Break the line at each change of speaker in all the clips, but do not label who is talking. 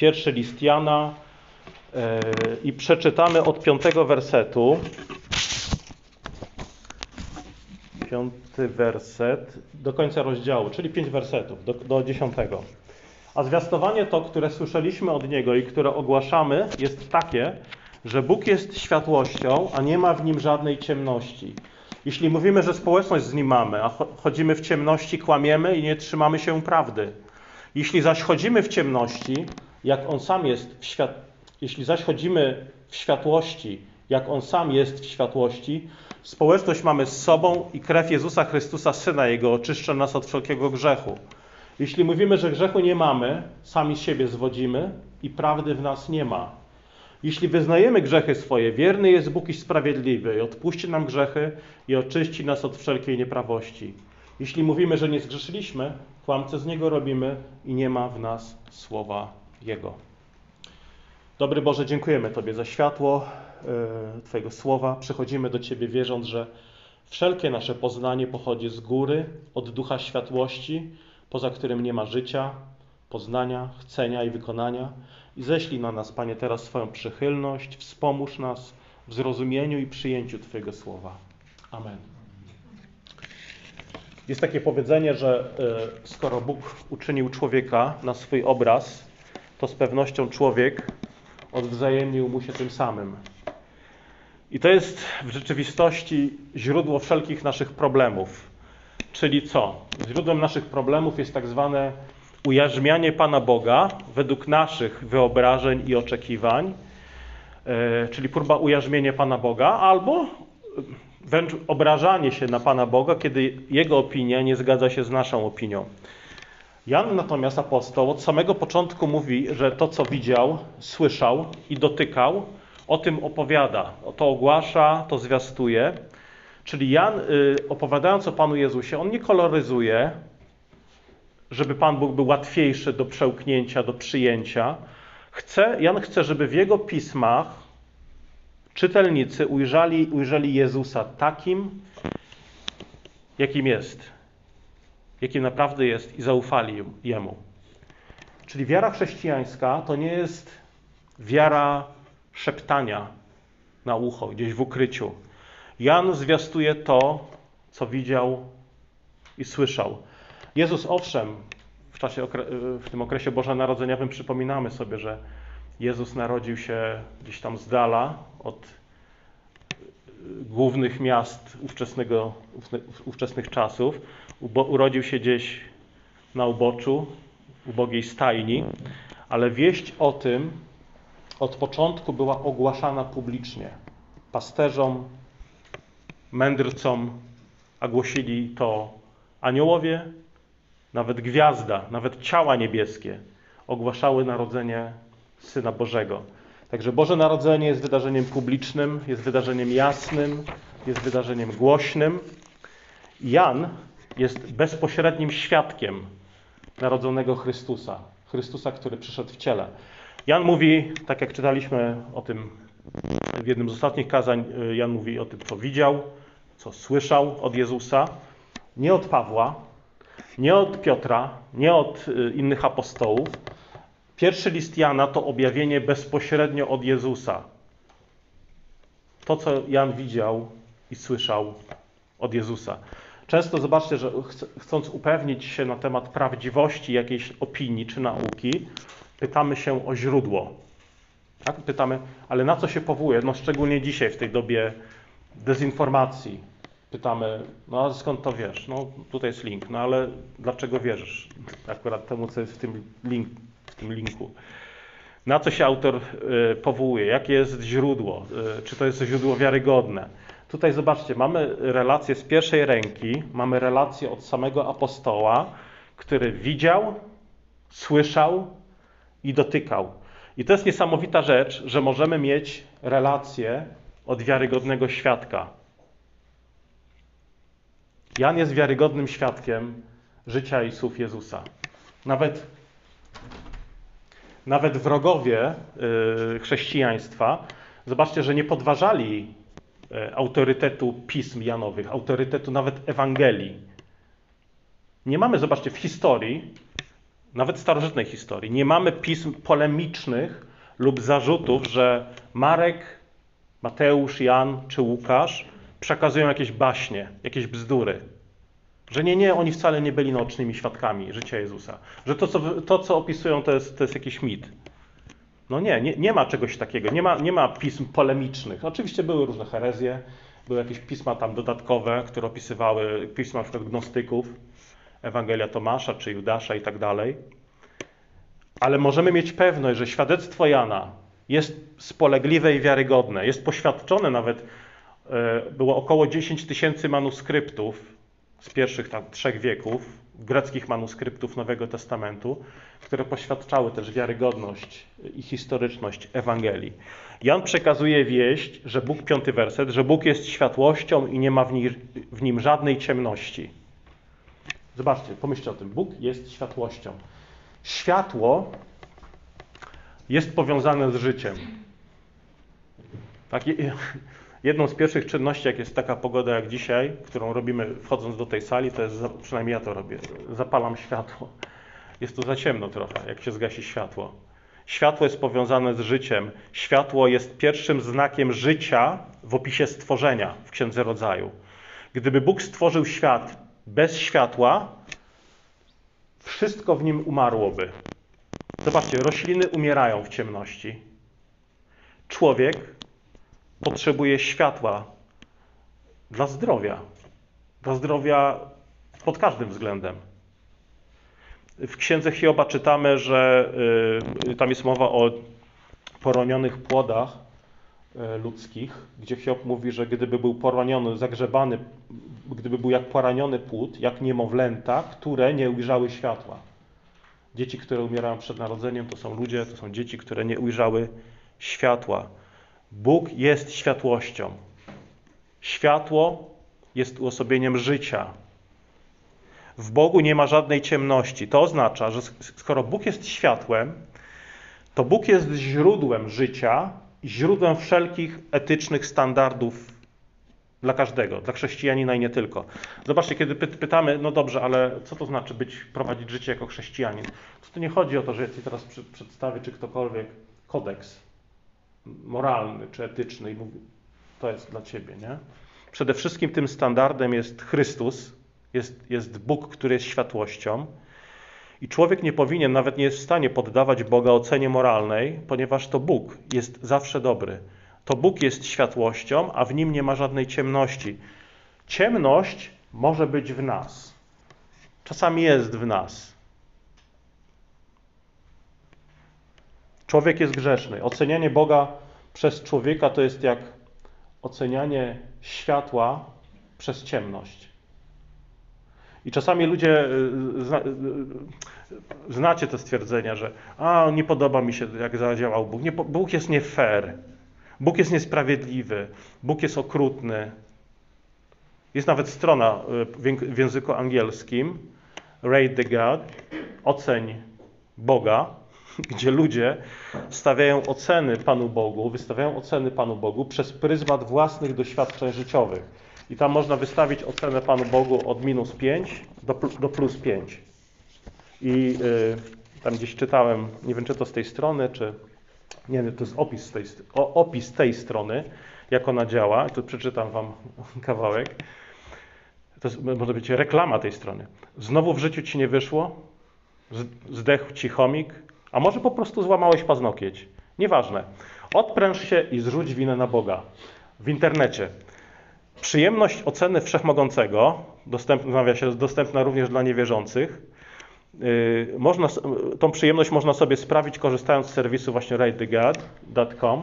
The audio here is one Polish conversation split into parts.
Pierwszy list Jana e, i przeczytamy od piątego wersetu. Piąty werset do końca rozdziału, czyli pięć wersetów, do, do dziesiątego. A zwiastowanie to, które słyszeliśmy od Niego i które ogłaszamy, jest takie, że Bóg jest światłością, a nie ma w nim żadnej ciemności. Jeśli mówimy, że społeczność z nim mamy, a chodzimy w ciemności, kłamiemy i nie trzymamy się prawdy. Jeśli zaś chodzimy w ciemności, jak on sam jest w świat... jeśli zaś chodzimy w światłości, jak on sam jest w światłości, społeczność mamy z sobą i krew Jezusa Chrystusa, Syna Jego, oczyszcza nas od wszelkiego grzechu. Jeśli mówimy, że grzechu nie mamy, sami siebie zwodzimy i prawdy w nas nie ma. Jeśli wyznajemy grzechy swoje, wierny jest Bóg i sprawiedliwy i odpuści nam grzechy i oczyści nas od wszelkiej nieprawości. Jeśli mówimy, że nie zgrzeszyliśmy, kłamce z Niego robimy i nie ma w nas słowa Jego. Dobry Boże, dziękujemy Tobie za światło yy, Twojego słowa. Przychodzimy do Ciebie wierząc, że wszelkie nasze poznanie pochodzi z góry, od ducha światłości, poza którym nie ma życia, poznania, chcenia i wykonania. I ześlij na nas, Panie, teraz swoją przychylność, wspomóż nas w zrozumieniu i przyjęciu Twojego słowa. Amen. Jest takie powiedzenie, że y, skoro Bóg uczynił człowieka na swój obraz, to z pewnością człowiek odwzajemnił mu się tym samym. I to jest w rzeczywistości źródło wszelkich naszych problemów. Czyli co? Źródłem naszych problemów jest tak zwane ujarzmianie Pana Boga według naszych wyobrażeń i oczekiwań, e, czyli próba ujarzmienia Pana Boga, albo wręcz obrażanie się na Pana Boga, kiedy Jego opinia nie zgadza się z naszą opinią. Jan natomiast, apostoł, od samego początku mówi, że to, co widział, słyszał i dotykał, o tym opowiada, to ogłasza, to zwiastuje. Czyli Jan, y, opowiadając o Panu Jezusie, on nie koloryzuje, żeby Pan Bóg był łatwiejszy do przełknięcia, do przyjęcia. Chce, Jan chce, żeby w jego pismach czytelnicy ujrzeli, ujrzeli Jezusa takim, jakim jest, jakim naprawdę jest i zaufali Jemu. Czyli wiara chrześcijańska to nie jest wiara szeptania na ucho, gdzieś w ukryciu. Jan zwiastuje to, co widział i słyszał. Jezus, owszem, w, czasie, w tym okresie bożonarodzeniowym przypominamy sobie, że Jezus narodził się gdzieś tam z dala od głównych miast ówczesnego, ówczesnych czasów. Urodził się gdzieś na uboczu, ubogiej stajni, ale wieść o tym od początku była ogłaszana publicznie. Pasterzom, mędrcom, a głosili to aniołowie, nawet gwiazda, nawet ciała niebieskie ogłaszały narodzenie Syna Bożego. Także Boże Narodzenie jest wydarzeniem publicznym, jest wydarzeniem jasnym, jest wydarzeniem głośnym. Jan jest bezpośrednim świadkiem narodzonego Chrystusa, Chrystusa, który przyszedł w ciele. Jan mówi, tak jak czytaliśmy o tym w jednym z ostatnich kazań, Jan mówi o tym, co widział, co słyszał od Jezusa, nie od Pawła, nie od Piotra, nie od y, innych apostołów. Pierwszy list Jana to objawienie bezpośrednio od Jezusa. To, co Jan widział i słyszał od Jezusa. Często zobaczcie, że chcąc upewnić się na temat prawdziwości jakiejś opinii czy nauki, pytamy się o źródło. Tak? Pytamy, ale na co się powołuje? No szczególnie dzisiaj, w tej dobie dezinformacji, pytamy, no a skąd to wiesz? No tutaj jest link, no ale dlaczego wierzysz akurat temu, co jest w tym, link, tym linku? Na co się autor y, powołuje? Jakie jest źródło? Y, czy to jest źródło wiarygodne? Tutaj zobaczcie, mamy relację z pierwszej ręki, mamy relację od samego apostoła, który widział, słyszał i dotykał. I to jest niesamowita rzecz, że możemy mieć relację od wiarygodnego świadka. Jan jest wiarygodnym świadkiem życia i słów Jezusa. Nawet, nawet wrogowie y, chrześcijaństwa, zobaczcie, że nie podważali y, autorytetu pism Janowych, autorytetu nawet Ewangelii. Nie mamy, zobaczcie, w historii nawet starożytnej historii, nie mamy pism polemicznych lub zarzutów, że Marek, Mateusz, Jan czy Łukasz przekazują jakieś baśnie, jakieś bzdury. Że nie, nie, oni wcale nie byli naocznymi świadkami życia Jezusa. Że to, co, to, co opisują, to jest, to jest jakiś mit. No nie, nie, nie ma czegoś takiego, nie ma, nie ma pism polemicznych. Oczywiście były różne herezje, były jakieś pisma tam dodatkowe, które opisywały pisma przykład gnostyków, Ewangelia Tomasza czy Judasza i tak dalej. Ale możemy mieć pewność, że świadectwo Jana jest spolegliwe i wiarygodne. Jest poświadczone nawet, e, było około 10 tysięcy manuskryptów z pierwszych tam trzech wieków, greckich manuskryptów Nowego Testamentu, które poświadczały też wiarygodność i historyczność Ewangelii. Jan przekazuje wieść, że Bóg, piąty werset, że Bóg jest światłością i nie ma w nim, w nim żadnej ciemności. Zobaczcie, pomyślcie o tym. Bóg jest światłością. Światło jest powiązane z życiem. Tak, jedną z pierwszych czynności, jak jest taka pogoda jak dzisiaj, którą robimy wchodząc do tej sali, to jest, przynajmniej ja to robię, zapalam światło. Jest tu za ciemno trochę, jak się zgasi światło. Światło jest powiązane z życiem. Światło jest pierwszym znakiem życia w opisie stworzenia w Księdze Rodzaju. Gdyby Bóg stworzył świat bez światła, wszystko w nim umarłoby. Zobaczcie, rośliny umierają w ciemności. Człowiek potrzebuje światła dla zdrowia. Dla zdrowia pod każdym względem. W księdze Hioba czytamy, że y, tam jest mowa o poronionych płodach y, ludzkich, gdzie Hiob mówi, że gdyby był poraniony, zagrzebany, gdyby był jak poraniony płód, jak niemowlęta, które nie ujrzały światła. Dzieci, które umierają przed narodzeniem, to są ludzie, to są dzieci, które nie ujrzały światła. Bóg jest światłością. Światło jest uosobieniem życia. W Bogu nie ma żadnej ciemności. To oznacza, że skoro Bóg jest światłem, to Bóg jest źródłem życia źródłem wszelkich etycznych standardów dla każdego, dla chrześcijanina i nie tylko. Zobaczcie, kiedy pytamy, no dobrze, ale co to znaczy być, prowadzić życie jako chrześcijanin? To nie chodzi o to, że ja Ci teraz przedstawię, czy ktokolwiek kodeks moralny czy etyczny i mówi, to jest dla Ciebie, nie? Przede wszystkim tym standardem jest Chrystus, jest, jest Bóg, który jest światłością. I człowiek nie powinien, nawet nie jest w stanie poddawać Boga ocenie moralnej, ponieważ to Bóg jest zawsze dobry. To Bóg jest światłością, a w nim nie ma żadnej ciemności. Ciemność może być w nas. Czasami jest w nas. Człowiek jest grzeszny. Ocenianie Boga przez człowieka to jest jak ocenianie światła przez ciemność. I czasami ludzie, y, zna, y, y, znacie te stwierdzenia, że a, nie podoba mi się, jak zadziałał Bóg. Nie, Bóg jest nie fair. Bóg jest niesprawiedliwy. Bóg jest okrutny. Jest nawet strona w języku angielskim Rate the God, oceń Boga, gdzie ludzie stawiają oceny Panu Bogu, wystawiają oceny Panu Bogu przez pryzmat własnych doświadczeń życiowych. I tam można wystawić ocenę Panu Bogu od minus 5 do, do plus 5. I y, tam gdzieś czytałem, nie wiem czy to z tej strony, czy nie wiem, to jest opis tej, opis tej strony, jak ona działa. Tu przeczytam Wam kawałek. To jest, może być reklama tej strony. Znowu w życiu Ci nie wyszło? Zdechł Ci chomik? A może po prostu złamałeś paznokieć? Nieważne. Odpręż się i zrzuć winę na Boga. W internecie Przyjemność oceny wszechmogącego, dostępna, dostępna również dla niewierzących, yy, można, tą przyjemność można sobie sprawić korzystając z serwisu właśnie ratethegod.com.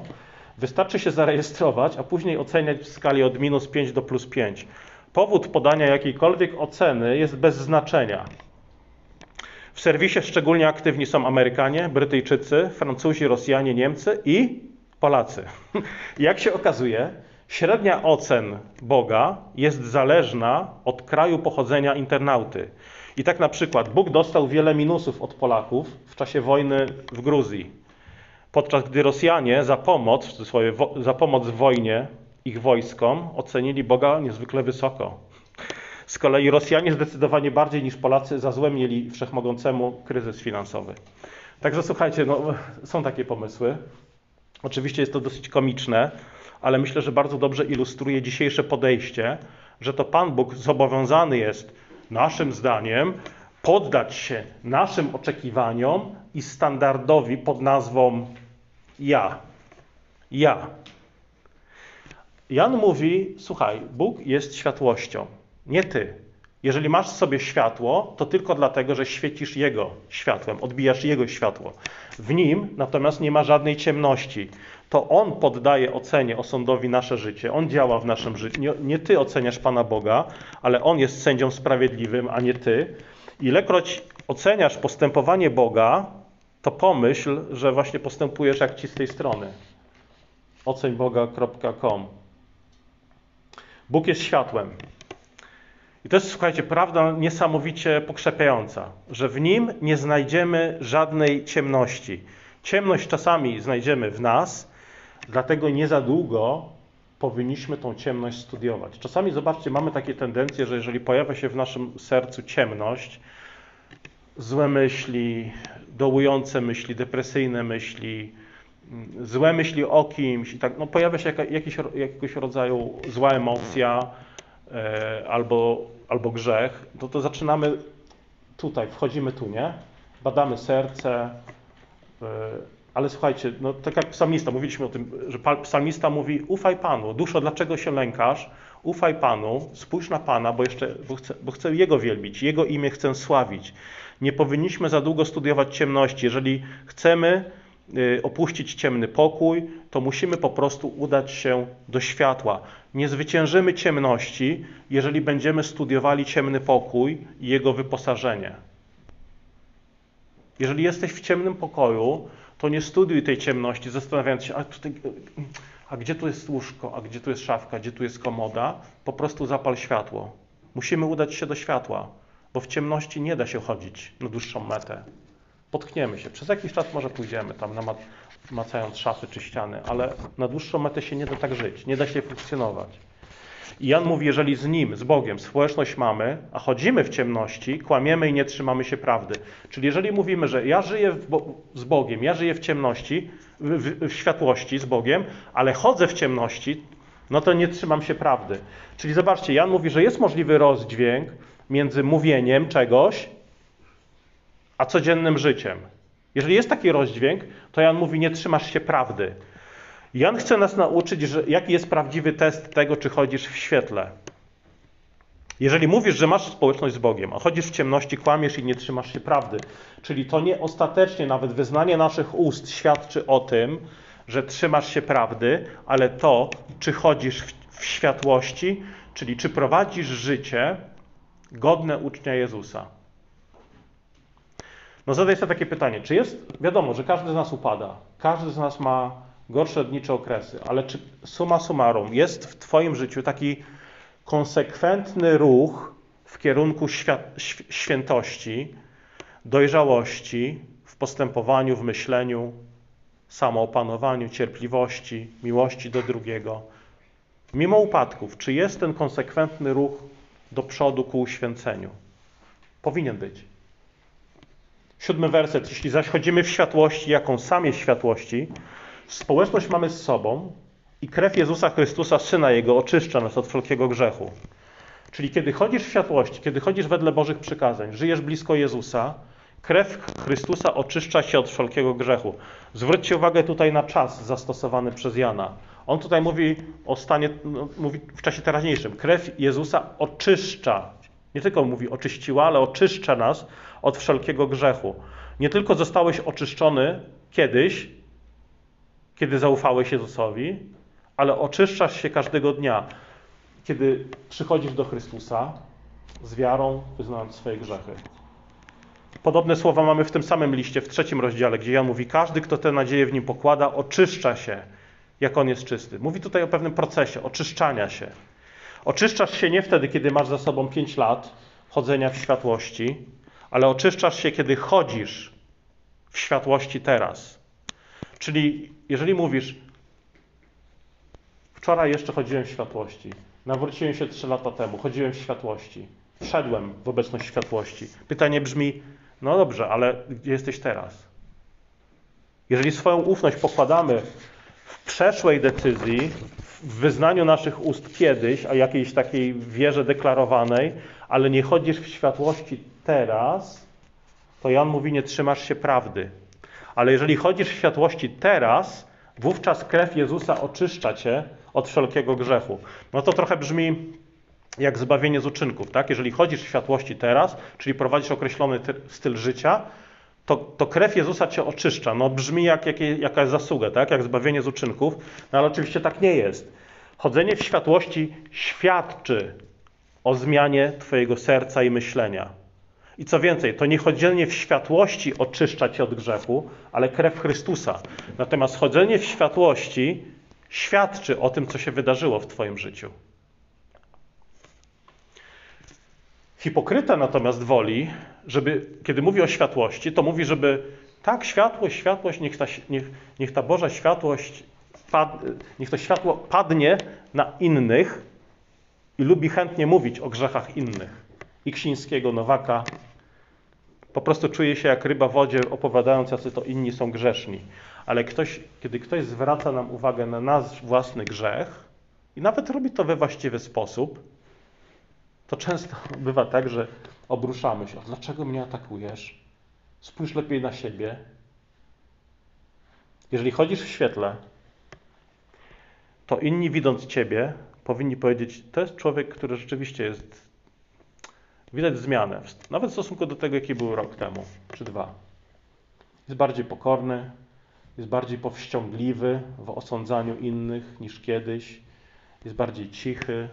Wystarczy się zarejestrować, a później oceniać w skali od minus 5 do plus 5. Powód podania jakiejkolwiek oceny jest bez znaczenia. W serwisie szczególnie aktywni są Amerykanie, Brytyjczycy, Francuzi, Rosjanie, Niemcy i Polacy. Jak się okazuje, Średnia ocen Boga jest zależna od kraju pochodzenia internauty. I tak na przykład Bóg dostał wiele minusów od Polaków w czasie wojny w Gruzji. Podczas gdy Rosjanie za pomoc, za pomoc w wojnie ich wojskom ocenili Boga niezwykle wysoko. Z kolei Rosjanie zdecydowanie bardziej niż Polacy za złe mieli wszechmogącemu kryzys finansowy. Także słuchajcie, no, są takie pomysły. Oczywiście jest to dosyć komiczne, ale myślę, że bardzo dobrze ilustruje dzisiejsze podejście, że to Pan Bóg zobowiązany jest naszym zdaniem poddać się naszym oczekiwaniom i standardowi pod nazwą ja. Ja. Jan mówi: Słuchaj, Bóg jest światłością, nie ty. Jeżeli masz w sobie światło, to tylko dlatego, że świecisz Jego światłem, odbijasz Jego światło. W nim natomiast nie ma żadnej ciemności. To On poddaje ocenie osądowi nasze życie. On działa w naszym życiu. Nie, nie Ty oceniasz Pana Boga, ale On jest sędzią sprawiedliwym, a nie Ty. Ilekroć oceniasz postępowanie Boga, to pomyśl, że właśnie postępujesz jak ci z tej strony. Oceńboga.com Bóg jest światłem. I to jest, słuchajcie, prawda niesamowicie pokrzepiająca, że w Nim nie znajdziemy żadnej ciemności. Ciemność czasami znajdziemy w nas, dlatego nie za długo powinniśmy tą ciemność studiować. Czasami, zobaczcie, mamy takie tendencje, że jeżeli pojawia się w naszym sercu ciemność, złe myśli, dołujące myśli, depresyjne myśli, złe myśli o kimś, i tak, no pojawia się jaka, jakiś, jakiegoś rodzaju zła emocja e, albo, albo grzech, to to zaczynamy tutaj, wchodzimy tu, nie? Badamy serce, e, ale słuchajcie, no tak jak psalmista, mówiliśmy o tym, że psalmista mówi, ufaj Panu, duszo, dlaczego się lękasz? Ufaj Panu, spójrz na Pana, bo jeszcze, bo chcę, bo chcę Jego wielbić, Jego imię chcę sławić. Nie powinniśmy za długo studiować ciemności. Jeżeli chcemy y, opuścić ciemny pokój, to musimy po prostu udać się do światła. Nie zwyciężymy ciemności, jeżeli będziemy studiowali ciemny pokój i jego wyposażenie. Jeżeli jesteś w ciemnym pokoju, to nie studiuj tej ciemności, zastanawiając się, a, tutaj, a gdzie tu jest łóżko, a gdzie tu jest szafka, gdzie tu jest komoda. Po prostu zapal światło. Musimy udać się do światła bo w ciemności nie da się chodzić na dłuższą metę. Potkniemy się. Przez jakiś czas może pójdziemy tam, macając szafy czy ściany, ale na dłuższą metę się nie da tak żyć, nie da się funkcjonować. I Jan mówi, jeżeli z Nim, z Bogiem społeczność mamy, a chodzimy w ciemności, kłamiemy i nie trzymamy się prawdy. Czyli jeżeli mówimy, że ja żyję z Bogiem, ja żyję w ciemności, w, w światłości z Bogiem, ale chodzę w ciemności, no to nie trzymam się prawdy. Czyli zobaczcie, Jan mówi, że jest możliwy rozdźwięk między mówieniem czegoś, a codziennym życiem. Jeżeli jest taki rozdźwięk, to Jan mówi, nie trzymasz się prawdy. Jan chce nas nauczyć, że jaki jest prawdziwy test tego, czy chodzisz w świetle. Jeżeli mówisz, że masz społeczność z Bogiem, a chodzisz w ciemności, kłamiesz i nie trzymasz się prawdy, czyli to nie ostatecznie nawet wyznanie naszych ust świadczy o tym, że trzymasz się prawdy, ale to, czy chodzisz w, w światłości, czyli czy prowadzisz życie, godne ucznia Jezusa. No zadaj sobie takie pytanie, czy jest, wiadomo, że każdy z nas upada, każdy z nas ma gorsze dni czy okresy, ale czy suma summarum jest w Twoim życiu taki konsekwentny ruch w kierunku świętości, dojrzałości w postępowaniu, w myśleniu, samoopanowaniu, cierpliwości, miłości do drugiego. Mimo upadków, czy jest ten konsekwentny ruch do przodu ku uświęceniu. Powinien być. Siódmy werset. Jeśli zaś chodzimy w światłości, jaką sam jest światłości, społeczność mamy z sobą i krew Jezusa Chrystusa, Syna Jego, oczyszcza nas od wszelkiego grzechu. Czyli kiedy chodzisz w światłości, kiedy chodzisz wedle Bożych przykazań, żyjesz blisko Jezusa, krew Chrystusa oczyszcza się od wszelkiego grzechu. Zwróćcie uwagę tutaj na czas zastosowany przez Jana. On tutaj mówi o stanie, no, mówi w czasie teraźniejszym. Krew Jezusa oczyszcza. Nie tylko mówi oczyściła, ale oczyszcza nas od wszelkiego grzechu. Nie tylko zostałeś oczyszczony kiedyś, kiedy zaufałeś Jezusowi, ale oczyszczasz się każdego dnia, kiedy przychodzisz do Chrystusa z wiarą, wyznając swoje grzechy. Podobne słowa mamy w tym samym liście, w trzecim rozdziale, gdzie Jan mówi: Każdy, kto tę nadzieję w nim pokłada, oczyszcza się jak on jest czysty. Mówi tutaj o pewnym procesie oczyszczania się. Oczyszczasz się nie wtedy, kiedy masz za sobą 5 lat chodzenia w światłości, ale oczyszczasz się, kiedy chodzisz w światłości teraz. Czyli jeżeli mówisz, wczoraj jeszcze chodziłem w światłości, nawróciłem się 3 lata temu, chodziłem w światłości, wszedłem w obecność światłości. Pytanie brzmi, no dobrze, ale gdzie jesteś teraz? Jeżeli swoją ufność pokładamy w przeszłej decyzji, w wyznaniu naszych ust kiedyś, a jakiejś takiej wierze deklarowanej, ale nie chodzisz w światłości teraz, to Jan mówi, nie trzymasz się prawdy. Ale jeżeli chodzisz w światłości teraz, wówczas krew Jezusa oczyszcza cię od wszelkiego grzechu. No to trochę brzmi jak zbawienie z uczynków, tak? Jeżeli chodzisz w światłości teraz, czyli prowadzisz określony styl życia, to, to krew Jezusa cię oczyszcza. No brzmi jak, jak jakaś zasługa, tak? Jak zbawienie z uczynków, no ale oczywiście tak nie jest. Chodzenie w światłości świadczy o zmianie twojego serca i myślenia. I co więcej, to nie chodzenie w światłości oczyszcza cię od grzechu, ale krew Chrystusa. Natomiast chodzenie w światłości świadczy o tym, co się wydarzyło w twoim życiu. Hipokryta natomiast woli, żeby, kiedy mówi o światłości, to mówi, żeby tak, światłość, światłość, niech ta, niech, niech ta Boża światłość, pad, niech to światło padnie na innych i lubi chętnie mówić o grzechach innych. I Ksińskiego, Nowaka po prostu czuje się jak ryba w wodzie, opowiadając, jacy to inni są grzeszni. Ale ktoś, kiedy ktoś zwraca nam uwagę na nasz własny grzech i nawet robi to we właściwy sposób, to często bywa tak, że obruszamy się. Dlaczego mnie atakujesz? Spójrz lepiej na siebie. Jeżeli chodzisz w świetle, to inni widząc ciebie, powinni powiedzieć: To jest człowiek, który rzeczywiście jest. Widać zmianę, nawet w stosunku do tego, jaki był rok temu, czy dwa. Jest bardziej pokorny, jest bardziej powściągliwy w osądzaniu innych niż kiedyś, jest bardziej cichy,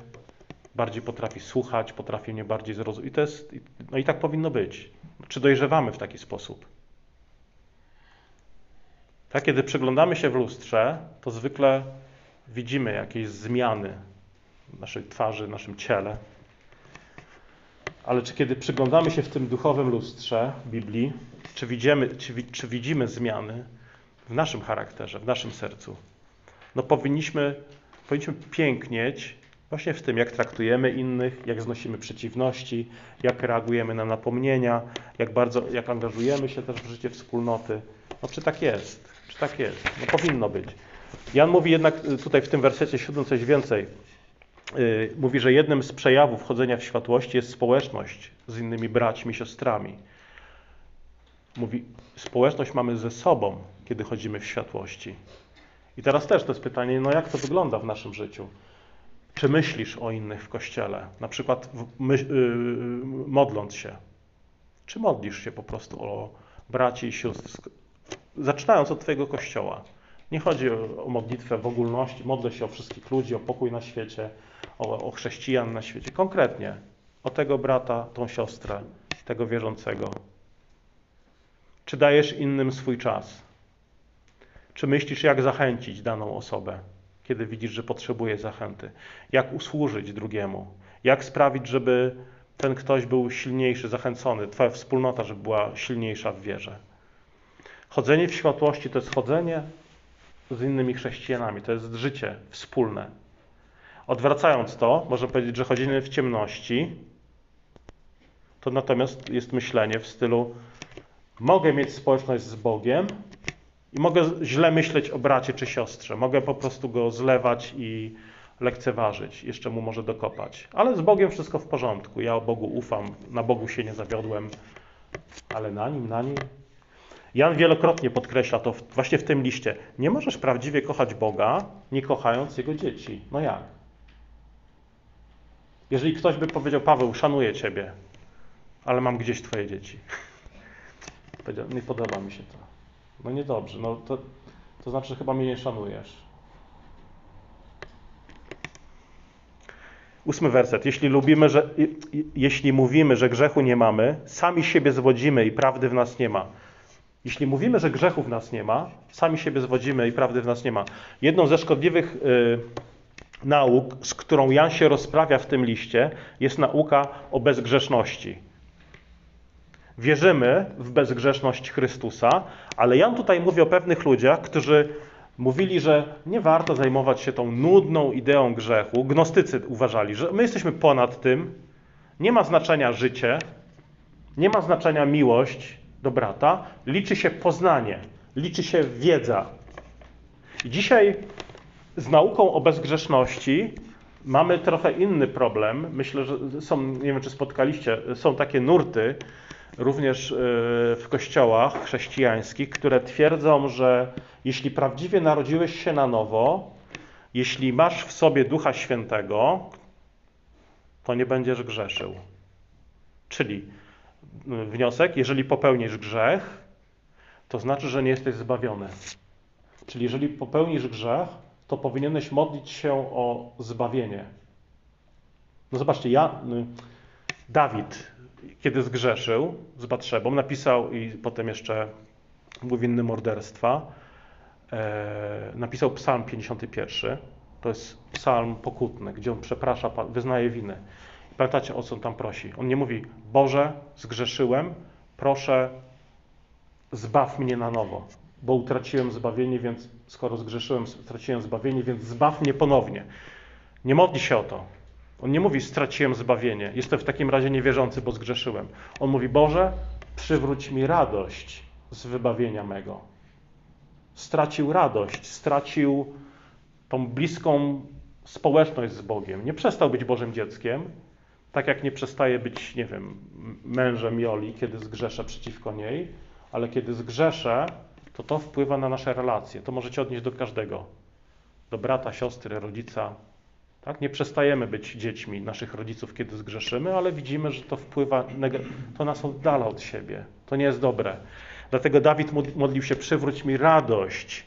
bardziej potrafi słuchać, potrafi mnie bardziej zrozumieć. I to jest, no i tak powinno być. Czy dojrzewamy w taki sposób? Tak, kiedy przyglądamy się w lustrze, to zwykle widzimy jakieś zmiany w naszej twarzy, w naszym ciele. Ale czy kiedy przyglądamy się w tym duchowym lustrze Biblii, czy widzimy, czy, czy widzimy zmiany w naszym charakterze, w naszym sercu? No powinniśmy, powinniśmy pięknieć Właśnie w tym, jak traktujemy innych, jak znosimy przeciwności, jak reagujemy na napomnienia, jak bardzo, jak angażujemy się też w życie wspólnoty. No czy tak jest? Czy tak jest? No powinno być. Jan mówi jednak y, tutaj w tym wersecie siódmym coś więcej. Yy, mówi, że jednym z przejawów chodzenia w światłości jest społeczność z innymi braćmi, siostrami. Mówi, społeczność mamy ze sobą, kiedy chodzimy w światłości. I teraz też to jest pytanie, no jak to wygląda w naszym życiu? Czy myślisz o innych w kościele? Na przykład yy, modląc się. Czy modlisz się po prostu o braci i sióstr? Zaczynając od Twojego kościoła. Nie chodzi o, o modlitwę w ogólności. Modlę się o wszystkich ludzi, o pokój na świecie, o, o chrześcijan na świecie. Konkretnie o tego brata, tą siostrę, tego wierzącego. Czy dajesz innym swój czas? Czy myślisz, jak zachęcić daną osobę? Kiedy widzisz, że potrzebuje zachęty. Jak usłużyć drugiemu? Jak sprawić, żeby ten ktoś był silniejszy, zachęcony, Twoja wspólnota, żeby była silniejsza w wierze. Chodzenie w światłości to jest chodzenie z innymi chrześcijanami, to jest życie wspólne. Odwracając to, można powiedzieć, że chodzenie w ciemności to natomiast jest myślenie w stylu mogę mieć społeczność z Bogiem, i mogę źle myśleć o bracie czy siostrze. Mogę po prostu go zlewać i lekceważyć. Jeszcze mu może dokopać. Ale z Bogiem wszystko w porządku. Ja o Bogu ufam. Na Bogu się nie zawiodłem. Ale na nim, na nim. Jan wielokrotnie podkreśla to właśnie w tym liście. Nie możesz prawdziwie kochać Boga, nie kochając Jego dzieci. No jak? Jeżeli ktoś by powiedział, Paweł, szanuję Ciebie, ale mam gdzieś Twoje dzieci. Powiedział, nie podoba mi się to. No niedobrze, no to, to znaczy, że chyba mnie nie szanujesz. Ósmy werset. Jeśli lubimy, że, jeśli mówimy, że grzechu nie mamy, sami siebie zwodzimy i prawdy w nas nie ma. Jeśli mówimy, że grzechu w nas nie ma, sami siebie zwodzimy i prawdy w nas nie ma. Jedną ze szkodliwych y, nauk, z którą Jan się rozprawia w tym liście, jest nauka o bezgrzeszności. Wierzymy w bezgrzeszność Chrystusa, ale Jan tutaj mówi o pewnych ludziach, którzy mówili, że nie warto zajmować się tą nudną ideą grzechu. Gnostycy uważali, że my jesteśmy ponad tym, Nie ma znaczenia życie, nie ma znaczenia miłość do brata, liczy się poznanie, liczy się wiedza. I dzisiaj z nauką o bezgrzeszności mamy trochę inny problem. Myślę, że są, nie wiem czy spotkaliście, są takie nurty również e, w kościołach chrześcijańskich, które twierdzą, że jeśli prawdziwie narodziłeś się na nowo, jeśli masz w sobie Ducha Świętego, to nie będziesz grzeszył. Czyli y, wniosek, jeżeli popełnisz grzech, to znaczy, że nie jesteś zbawiony. Czyli jeżeli popełnisz grzech, to powinieneś modlić się o zbawienie. No zobaczcie, ja, y, Dawid, kiedy zgrzeszył z Batrzebą, napisał i potem jeszcze był winny morderstwa, e, napisał psalm 51. To jest psalm pokutny, gdzie on przeprasza, wyznaje winę. Pamiętacie, o co on tam prosi? On nie mówi, Boże, zgrzeszyłem, proszę, zbaw mnie na nowo, bo utraciłem zbawienie, więc skoro zgrzeszyłem, straciłem zbawienie, więc zbaw mnie ponownie. Nie modli się o to. On nie mówi, straciłem zbawienie, jestem w takim razie niewierzący, bo zgrzeszyłem. On mówi, Boże, przywróć mi radość z wybawienia mego. Stracił radość, stracił tą bliską społeczność z Bogiem. Nie przestał być Bożym dzieckiem, tak jak nie przestaje być, nie wiem, mężem Joli, kiedy zgrzeszę przeciwko niej, ale kiedy zgrzeszę, to to wpływa na nasze relacje. To możecie odnieść do każdego. Do brata, siostry, rodzica. Tak? Nie przestajemy być dziećmi naszych rodziców, kiedy zgrzeszymy, ale widzimy, że to wpływa, to nas oddala od siebie. To nie jest dobre. Dlatego Dawid modlił się, przywróć mi radość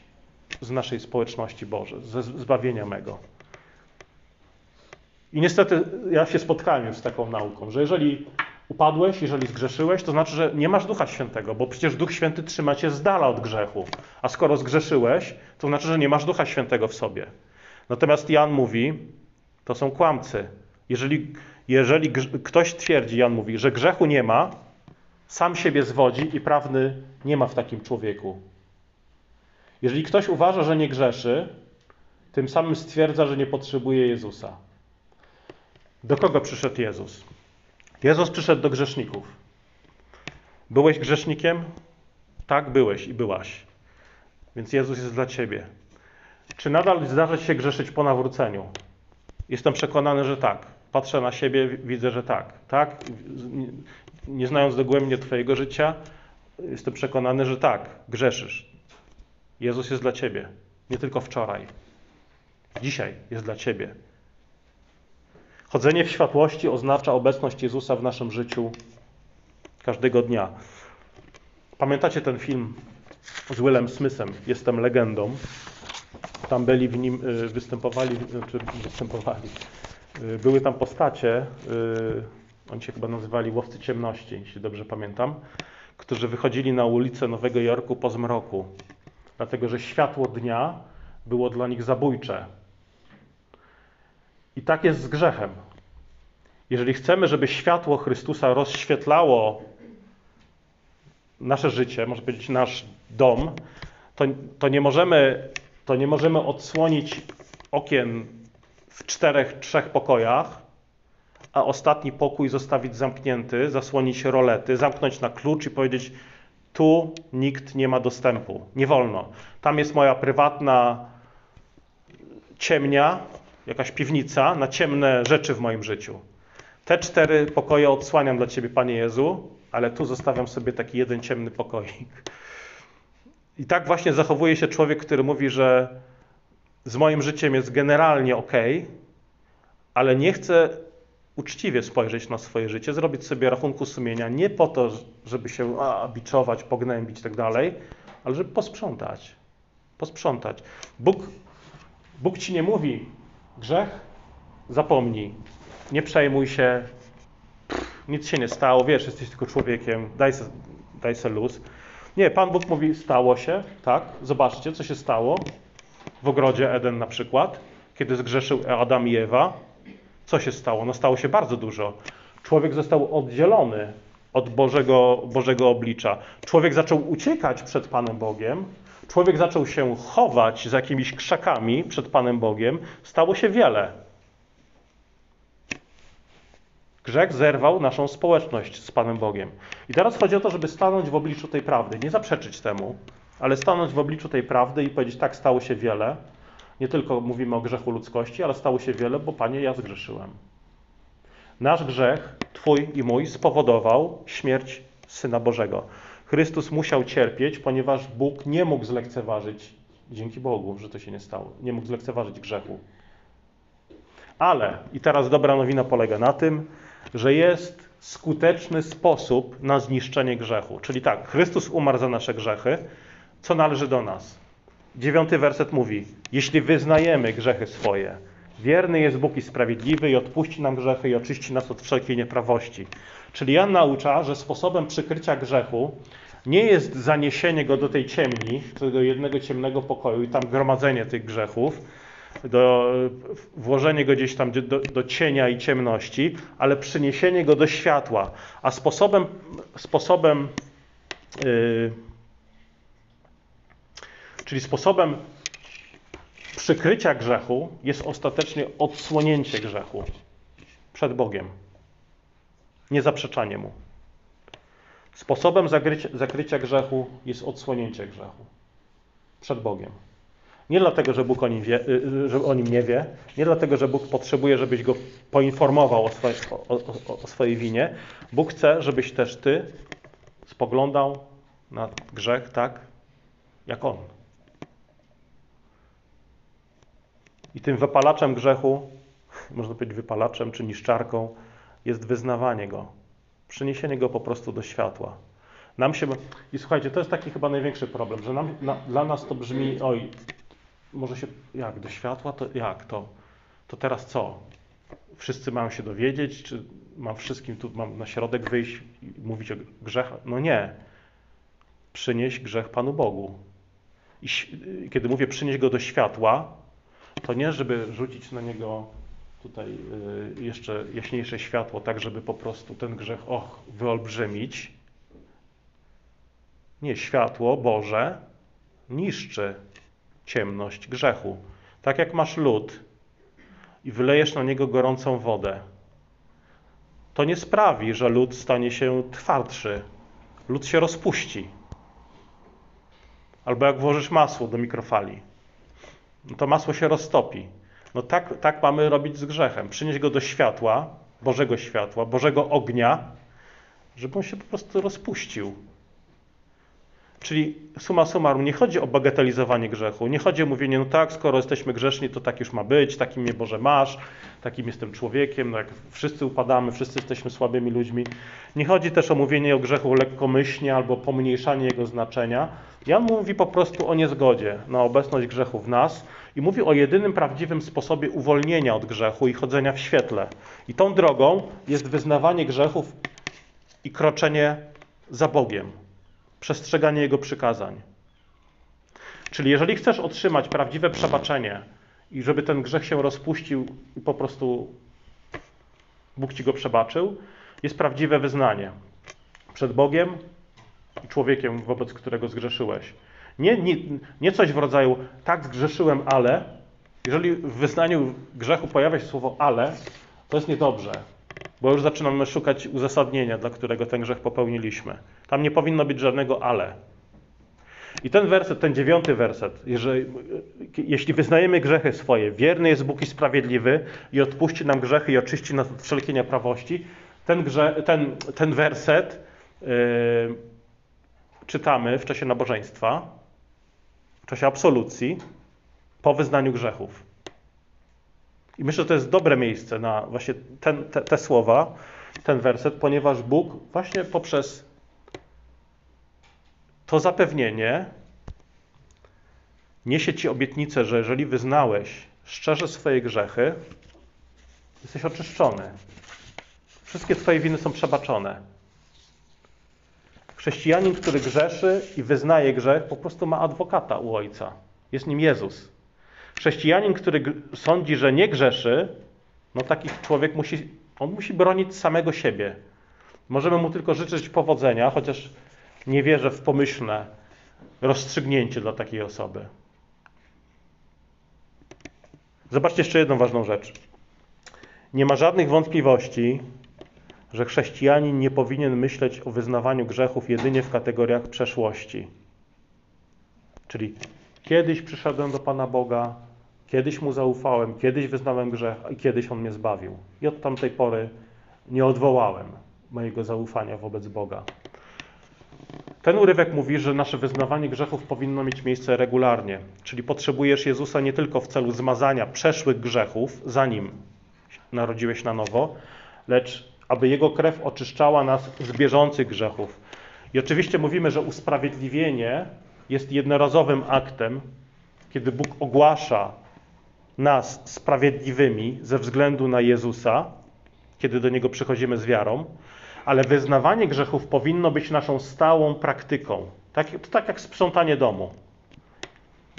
z naszej społeczności Boże, ze zbawienia mego. I niestety ja się spotkałem z taką nauką, że jeżeli upadłeś, jeżeli zgrzeszyłeś, to znaczy, że nie masz Ducha Świętego, bo przecież Duch Święty trzyma cię z dala od grzechu. A skoro zgrzeszyłeś, to znaczy, że nie masz Ducha Świętego w sobie. Natomiast Jan mówi, to są kłamcy. Jeżeli, jeżeli ktoś twierdzi, Jan mówi, że grzechu nie ma, sam siebie zwodzi i prawny nie ma w takim człowieku. Jeżeli ktoś uważa, że nie grzeszy, tym samym stwierdza, że nie potrzebuje Jezusa. Do kogo przyszedł Jezus? Jezus przyszedł do grzeszników. Byłeś grzesznikiem? Tak, byłeś i byłaś. Więc Jezus jest dla ciebie. Czy nadal zdarza się grzeszyć po nawróceniu? Jestem przekonany, że tak. Patrzę na siebie, widzę, że tak. Tak? Nie znając dogłębnie Twojego życia, jestem przekonany, że tak, grzeszysz. Jezus jest dla Ciebie. Nie tylko wczoraj. Dzisiaj jest dla Ciebie. Chodzenie w światłości oznacza obecność Jezusa w naszym życiu każdego dnia. Pamiętacie ten film z Willem Smithem, Jestem legendą? Tam byli w nim, y, występowali, czy występowali. Y, były tam postacie, y, oni się chyba nazywali łowcy ciemności, jeśli dobrze pamiętam, którzy wychodzili na ulicę Nowego Jorku po zmroku, dlatego że światło dnia było dla nich zabójcze. I tak jest z grzechem. Jeżeli chcemy, żeby światło Chrystusa rozświetlało nasze życie, może powiedzieć nasz dom, to, to, nie możemy, to nie możemy odsłonić okien w czterech, trzech pokojach, a ostatni pokój zostawić zamknięty, zasłonić rolety, zamknąć na klucz i powiedzieć: Tu nikt nie ma dostępu. Nie wolno. Tam jest moja prywatna ciemnia, jakaś piwnica na ciemne rzeczy w moim życiu. Te cztery pokoje odsłaniam dla Ciebie, Panie Jezu, ale tu zostawiam sobie taki jeden ciemny pokoik. I tak właśnie zachowuje się człowiek, który mówi, że z moim życiem jest generalnie ok, ale nie chce uczciwie spojrzeć na swoje życie, zrobić sobie rachunku sumienia nie po to, żeby się a, biczować, pognębić tak dalej, ale żeby posprzątać. Posprzątać. Bóg, Bóg ci nie mówi, Grzech? Zapomnij. Nie przejmuj się. Nic się nie stało. Wiesz, jesteś tylko człowiekiem. Daj se, daj se luz. Nie, Pan Bóg mówi, stało się, tak? Zobaczcie, co się stało w ogrodzie Eden na przykład, kiedy zgrzeszył Adam i Ewa. Co się stało? No stało się bardzo dużo. Człowiek został oddzielony od Bożego, Bożego oblicza. Człowiek zaczął uciekać przed Panem Bogiem, człowiek zaczął się chować za jakimiś krzakami przed Panem Bogiem, stało się wiele. Grzech zerwał naszą społeczność z Panem Bogiem. I teraz chodzi o to, żeby stanąć w obliczu tej prawdy, nie zaprzeczyć temu, ale stanąć w obliczu tej prawdy i powiedzieć: tak, stało się wiele. Nie tylko mówimy o grzechu ludzkości, ale stało się wiele, bo Panie, ja zgrzeszyłem. Nasz grzech, Twój i mój, spowodował śmierć Syna Bożego. Chrystus musiał cierpieć, ponieważ Bóg nie mógł zlekceważyć, dzięki Bogu, że to się nie stało, nie mógł zlekceważyć grzechu. Ale, i teraz dobra nowina polega na tym, że jest skuteczny sposób na zniszczenie grzechu. Czyli tak, Chrystus umarł za nasze grzechy, co należy do nas. Dziewiąty werset mówi: Jeśli wyznajemy grzechy swoje, wierny jest Bóg i sprawiedliwy i odpuści nam grzechy i oczyści nas od wszelkiej nieprawości. Czyli Jan naucza, że sposobem przykrycia grzechu nie jest zaniesienie go do tej ciemni, do jednego ciemnego pokoju i tam gromadzenie tych grzechów, do, włożenie go gdzieś tam do, do cienia i ciemności, ale przyniesienie go do światła. A sposobem, sposobem yy, czyli sposobem przykrycia grzechu jest ostatecznie odsłonięcie grzechu przed Bogiem, nie zaprzeczanie mu. Sposobem zakrycia, zakrycia grzechu jest odsłonięcie grzechu przed Bogiem. Nie dlatego, że Bóg o nim, wie, y, że o nim nie wie, nie dlatego, że Bóg potrzebuje, żebyś go poinformował o, swojej, o, o, o swojej winie. Bóg chce, żebyś też ty spoglądał na grzech tak, jak On. I tym wypalaczem grzechu, można powiedzieć wypalaczem czy niszczarką, jest wyznawanie go, przyniesienie go po prostu do światła. Nam się. I słuchajcie, to jest taki chyba największy problem, że nam, na, dla nas to brzmi, oj, może się, jak, do światła, to jak to? To teraz co? Wszyscy mają się dowiedzieć, czy mam wszystkim tu, mam na środek wyjść i mówić o grzechach? No nie. Przynieś grzech Panu Bogu. I kiedy mówię przynieś go do światła, to nie, żeby rzucić na niego tutaj y, jeszcze jaśniejsze światło, tak żeby po prostu ten grzech, och, wyolbrzymić. Nie, światło Boże niszczy ciemność grzechu. Tak jak masz lód i wylejesz na niego gorącą wodę, to nie sprawi, że lód stanie się twardszy. Lód się rozpuści. Albo jak włożysz masło do mikrofali, no to masło się roztopi. No tak, tak mamy robić z grzechem. Przynieść go do światła, Bożego światła, Bożego ognia, żeby on się po prostu rozpuścił. Czyli suma summarum, nie chodzi o bagatelizowanie grzechu, nie chodzi o mówienie, no tak, skoro jesteśmy grzeszni, to tak już ma być, takim mnie Boże masz, takim jestem człowiekiem, no jak wszyscy upadamy, wszyscy jesteśmy słabymi ludźmi. Nie chodzi też o mówienie o grzechu lekkomyślnie albo pomniejszanie jego znaczenia. Jan mówi po prostu o niezgodzie na obecność grzechu w nas i mówi o jedynym prawdziwym sposobie uwolnienia od grzechu i chodzenia w świetle. I tą drogą jest wyznawanie grzechów i kroczenie za Bogiem przestrzeganie Jego przykazań. Czyli jeżeli chcesz otrzymać prawdziwe przebaczenie i żeby ten grzech się rozpuścił i po prostu Bóg ci go przebaczył, jest prawdziwe wyznanie przed Bogiem i człowiekiem, wobec którego zgrzeszyłeś. Nie, nie, nie coś w rodzaju tak zgrzeszyłem, ale jeżeli w wyznaniu grzechu pojawia się słowo ale, to jest niedobrze bo już zaczynamy szukać uzasadnienia, dla którego ten grzech popełniliśmy. Tam nie powinno być żadnego ale. I ten werset, ten dziewiąty werset, jeżeli, jeśli wyznajemy grzechy swoje, wierny jest Bóg i sprawiedliwy i odpuści nam grzechy i oczyści nas od wszelkiej nieprawości, ten, grze, ten, ten werset yy, czytamy w czasie nabożeństwa, w czasie absolucji, po wyznaniu grzechów. I myślę, że to jest dobre miejsce na właśnie ten, te, te słowa, ten werset, ponieważ Bóg właśnie poprzez to zapewnienie niesie Ci obietnicę, że jeżeli wyznałeś szczerze swoje grzechy, jesteś oczyszczony. Wszystkie Twoje winy są przebaczone. Chrześcijanin, który grzeszy i wyznaje grzech, po prostu ma adwokata u Ojca. Jest nim Jezus. Chrześcijanin, który sądzi, że nie grzeszy, no taki człowiek musi, on musi bronić samego siebie. Możemy mu tylko życzyć powodzenia, chociaż nie wierzę w pomyślne rozstrzygnięcie dla takiej osoby. Zobaczcie jeszcze jedną ważną rzecz. Nie ma żadnych wątpliwości, że chrześcijanin nie powinien myśleć o wyznawaniu grzechów jedynie w kategoriach przeszłości. Czyli kiedyś przyszedłem do Pana Boga, kiedyś Mu zaufałem, kiedyś wyznałem grzech i kiedyś On mnie zbawił. I od tamtej pory nie odwołałem mojego zaufania wobec Boga. Ten urywek mówi, że nasze wyznawanie grzechów powinno mieć miejsce regularnie, czyli potrzebujesz Jezusa nie tylko w celu zmazania przeszłych grzechów, zanim narodziłeś na nowo, lecz aby Jego krew oczyszczała nas z bieżących grzechów. I oczywiście mówimy, że usprawiedliwienie jest jednorazowym aktem, kiedy Bóg ogłasza nas sprawiedliwymi ze względu na Jezusa, kiedy do Niego przychodzimy z wiarą, ale wyznawanie grzechów powinno być naszą stałą praktyką. Tak, tak jak sprzątanie domu.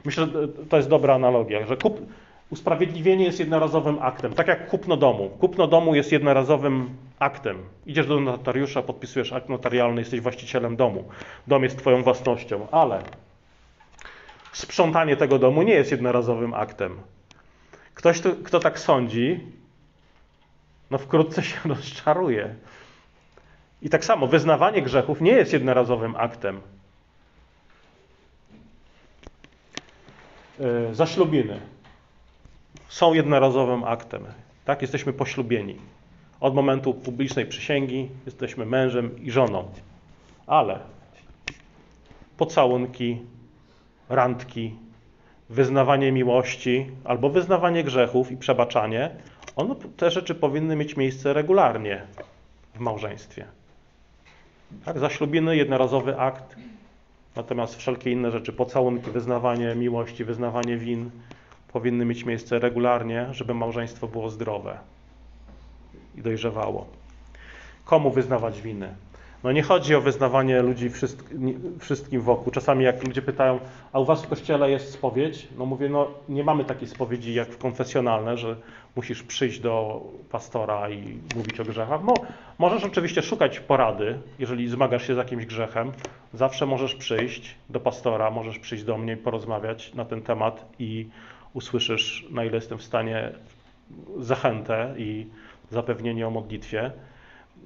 Myślę, że to jest dobra analogia, że kup, usprawiedliwienie jest jednorazowym aktem, tak jak kupno domu. Kupno domu jest jednorazowym aktem. Idziesz do notariusza, podpisujesz akt notarialny, jesteś właścicielem domu. Dom jest twoją własnością, ale sprzątanie tego domu nie jest jednorazowym aktem. Ktoś, kto tak sądzi, no wkrótce się rozczaruje. I tak samo wyznawanie grzechów nie jest jednorazowym aktem. Yy, zaślubiny są jednorazowym aktem. Tak, jesteśmy poślubieni. Od momentu publicznej przysięgi jesteśmy mężem i żoną. Ale pocałunki, randki, wyznawanie miłości albo wyznawanie grzechów i przebaczanie, one, te rzeczy powinny mieć miejsce regularnie w małżeństwie. Tak, zaślubiny, jednorazowy akt, natomiast wszelkie inne rzeczy, pocałunki, wyznawanie miłości, wyznawanie win, powinny mieć miejsce regularnie, żeby małżeństwo było zdrowe i dojrzewało. Komu wyznawać winy? No nie chodzi o wyznawanie ludzi wszystkim wokół. Czasami jak ludzie pytają, a u was w kościele jest spowiedź? No mówię, no nie mamy takiej spowiedzi jak w konfesjonalne, że musisz przyjść do pastora i mówić o grzechach. No, możesz oczywiście szukać porady, jeżeli zmagasz się z jakimś grzechem. Zawsze możesz przyjść do pastora, możesz przyjść do mnie i porozmawiać na ten temat i usłyszysz, na ile jestem w stanie, zachętę i zapewnienie o modlitwie.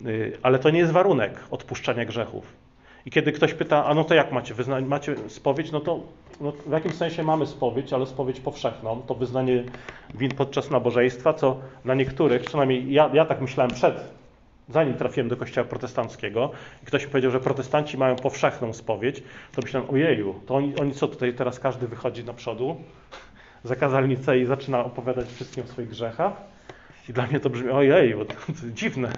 Y, ale to nie jest warunek odpuszczania grzechów. I kiedy ktoś pyta, a no to jak macie, wyznać, macie spowiedź, no to no w jakimś sensie mamy spowiedź, ale spowiedź powszechną, to wyznanie win podczas nabożeństwa, co dla niektórych, przynajmniej ja, ja tak myślałem przed, zanim trafiłem do kościoła protestanckiego i ktoś mi powiedział, że protestanci mają powszechną spowiedź, to myślałem, ojeju, to oni, oni co tutaj teraz każdy wychodzi na przodu za kazalnicę i zaczyna opowiadać wszystkim o swoich grzechach. I dla mnie to brzmi, ojej, bo to, to dziwne.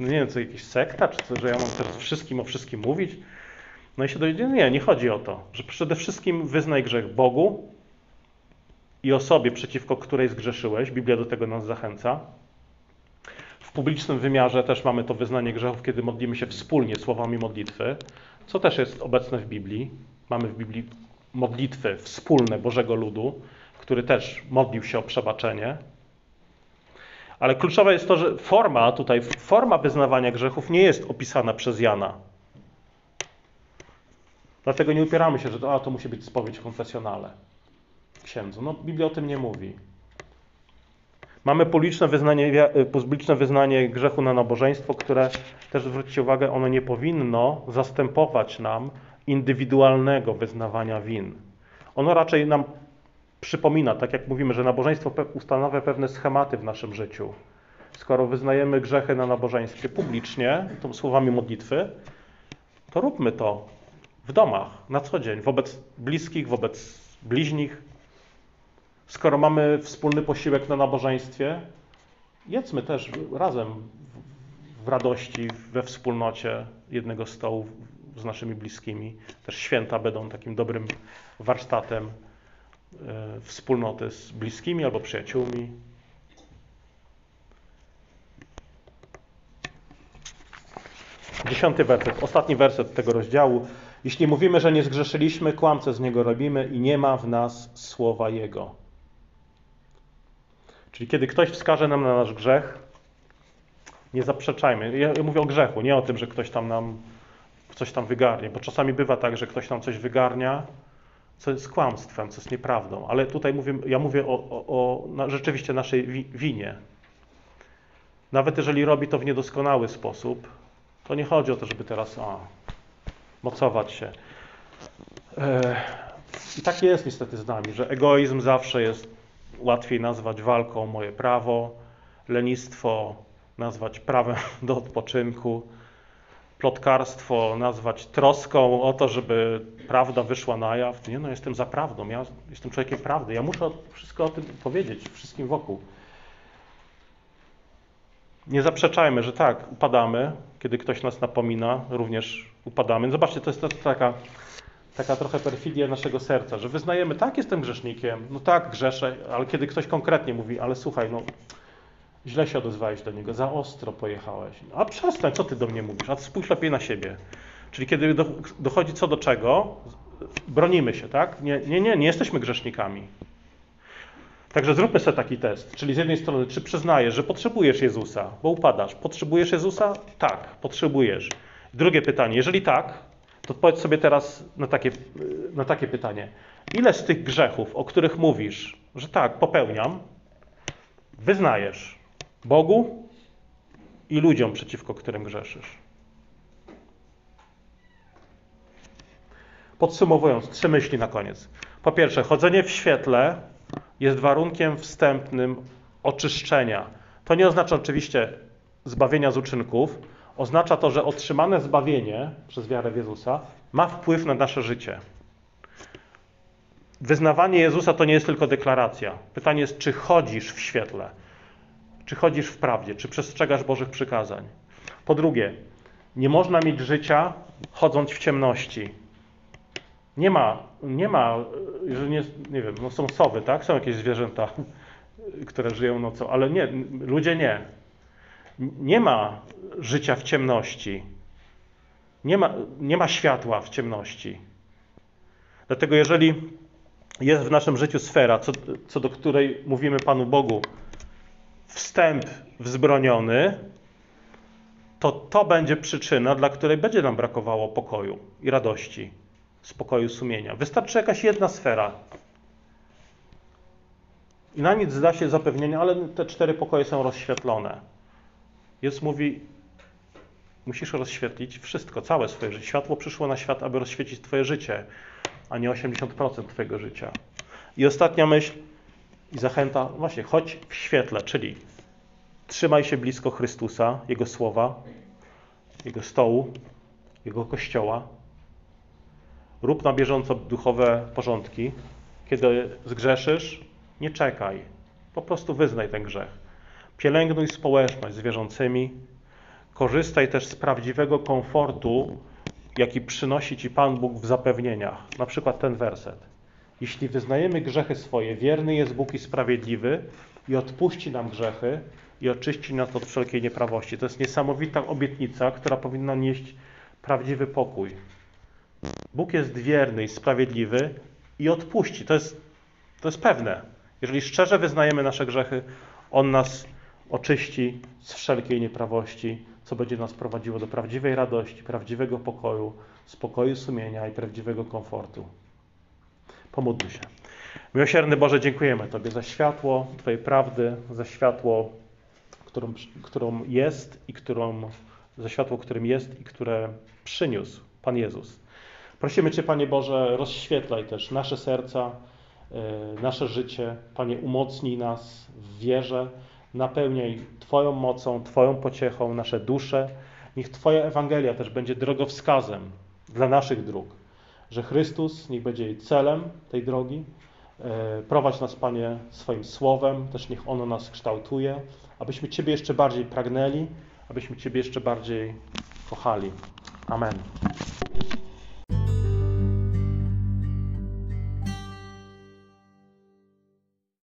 No nie wiem, co jakieś sekta, czy co, że ja mam teraz wszystkim o wszystkim mówić. No i się dowiedziałem, nie, nie chodzi o to, że przede wszystkim wyznaj grzech Bogu i osobie, przeciwko której zgrzeszyłeś. Biblia do tego nas zachęca. W publicznym wymiarze też mamy to wyznanie grzechów, kiedy modlimy się wspólnie słowami modlitwy, co też jest obecne w Biblii. Mamy w Biblii modlitwy wspólne Bożego Ludu, który też modlił się o przebaczenie. Ale kluczowe jest to, że forma tutaj, forma wyznawania grzechów nie jest opisana przez Jana. Dlatego nie upieramy się, że to, a, to musi być spowiedź konfesjonale księdzu. No, Biblia o tym nie mówi. Mamy publiczne wyznanie, publiczne wyznanie grzechu na nabożeństwo, które też zwróćcie uwagę, ono nie powinno zastępować nam indywidualnego wyznawania win. Ono raczej nam przypomina, tak jak mówimy, że nabożeństwo ustanawia pewne schematy w naszym życiu. Skoro wyznajemy grzechy na nabożeństwie publicznie, to słowami modlitwy, to róbmy to w domach, na co dzień, wobec bliskich, wobec bliźnich. Skoro mamy wspólny posiłek na nabożeństwie, jedzmy też razem w radości, we wspólnocie jednego stołu z naszymi bliskimi. Też święta będą takim dobrym warsztatem E, wspólnoty z bliskimi albo przyjaciółmi. Dziesiąty werset, ostatni werset tego rozdziału. Jeśli mówimy, że nie zgrzeszyliśmy, kłamce z niego robimy i nie ma w nas słowa Jego. Czyli kiedy ktoś wskaże nam na nasz grzech, nie zaprzeczajmy. Ja, mówię o grzechu, nie o tym, że ktoś tam nam coś tam wygarnie, bo czasami bywa tak, że ktoś tam coś wygarnia, co jest kłamstwem, co jest nieprawdą. Ale tutaj mówię, ja mówię o, o, o rzeczywiście naszej winie. Nawet jeżeli robi to w niedoskonały sposób, to nie chodzi o to, żeby teraz a, mocować się. E, I tak jest niestety z nami, że egoizm zawsze jest łatwiej nazwać walką o moje prawo, lenistwo nazwać prawem do odpoczynku, plotkarstwo nazwać troską o to, żeby prawda wyszła na jaw. Nie no, jestem za prawdą, ja jestem człowiekiem prawdy, ja muszę wszystko o tym powiedzieć wszystkim wokół. Nie zaprzeczajmy, że tak, upadamy, kiedy ktoś nas napomina, również upadamy. Zobaczcie, to jest taka, taka trochę perfidia naszego serca, że wyznajemy, tak, jestem grzesznikiem, no tak, grzeszę, ale kiedy ktoś konkretnie mówi, ale słuchaj, no źle się odezwałeś do niego, za ostro pojechałeś. A przestań, co ty do mnie mówisz? A spójrz lepiej na siebie. Czyli kiedy do, dochodzi co do czego, bronimy się, tak? Nie, nie, nie, nie jesteśmy grzesznikami. Także zróbmy sobie taki test. Czyli z jednej strony, czy przyznajesz, że potrzebujesz Jezusa, bo upadasz. Potrzebujesz Jezusa? Tak, potrzebujesz. Drugie pytanie, jeżeli tak, to odpowiedz sobie teraz na takie, na takie pytanie. Ile z tych grzechów, o których mówisz, że tak, popełniam, wyznajesz Bogu i ludziom, przeciwko którym grzeszysz? Podsumowując, trzy myśli na koniec. Po pierwsze, chodzenie w świetle jest warunkiem wstępnym oczyszczenia. To nie oznacza oczywiście zbawienia z uczynków. Oznacza to, że otrzymane zbawienie przez wiarę w Jezusa ma wpływ na nasze życie. Wyznawanie Jezusa to nie jest tylko deklaracja. Pytanie jest, czy chodzisz w świetle, czy chodzisz w prawdzie, czy przestrzegasz Bożych przykazań. Po drugie, nie można mieć życia chodząc w ciemności. Nie ma, nie ma, że nie, nie wiem, no są sowy, tak? Są jakieś zwierzęta, które żyją nocą, ale nie, ludzie nie. Nie ma życia w ciemności. Nie ma, nie ma światła w ciemności. Dlatego jeżeli jest w naszym życiu sfera, co, co do której mówimy Panu Bogu, wstęp wzbroniony, to to będzie przyczyna, dla której będzie nam brakowało pokoju i radości spokoju sumienia. Wystarczy jakaś jedna sfera. I na nic zda się zapewnienie, ale te cztery pokoje są rozświetlone. Jezus mówi, musisz rozświetlić wszystko, całe swoje życie. Światło przyszło na świat, aby rozświecić Twoje życie, a nie 80% Twojego życia. I ostatnia myśl i zachęta, właśnie, chodź w świetle, czyli trzymaj się blisko Chrystusa, Jego słowa, Jego stołu, Jego kościoła, Rób na bieżąco duchowe porządki. Kiedy zgrzeszysz, nie czekaj. Po prostu wyznaj ten grzech. Pielęgnuj społeczność z wierzącymi. Korzystaj też z prawdziwego komfortu, jaki przynosi Ci Pan Bóg w zapewnieniach. Na przykład ten werset. Jeśli wyznajemy grzechy swoje, wierny jest Bóg i sprawiedliwy i odpuści nam grzechy i oczyści nas od wszelkiej nieprawości. To jest niesamowita obietnica, która powinna nieść prawdziwy pokój. Bóg jest wierny i sprawiedliwy i odpuści. To jest, to jest pewne. Jeżeli szczerze wyznajemy nasze grzechy, On nas oczyści z wszelkiej nieprawości, co będzie nas prowadziło do prawdziwej radości, prawdziwego pokoju, spokoju sumienia i prawdziwego komfortu. Pomódlmy się. Miłosierny Boże, dziękujemy Tobie za światło Twojej prawdy, za światło, którą, którą jest i którą, za światło, którym jest i które przyniósł Pan Jezus. Prosimy Cię, Panie Boże, rozświetlaj też nasze serca, e, nasze życie. Panie, umocnij nas w wierze, napełniaj Twoją mocą, Twoją pociechą nasze dusze. Niech Twoja Ewangelia też będzie drogowskazem dla naszych dróg, że Chrystus niech będzie jej celem tej drogi. E, prowadź nas, Panie, swoim słowem, też niech ono nas kształtuje, abyśmy Ciebie jeszcze bardziej pragnęli, abyśmy Ciebie jeszcze bardziej kochali. Amen.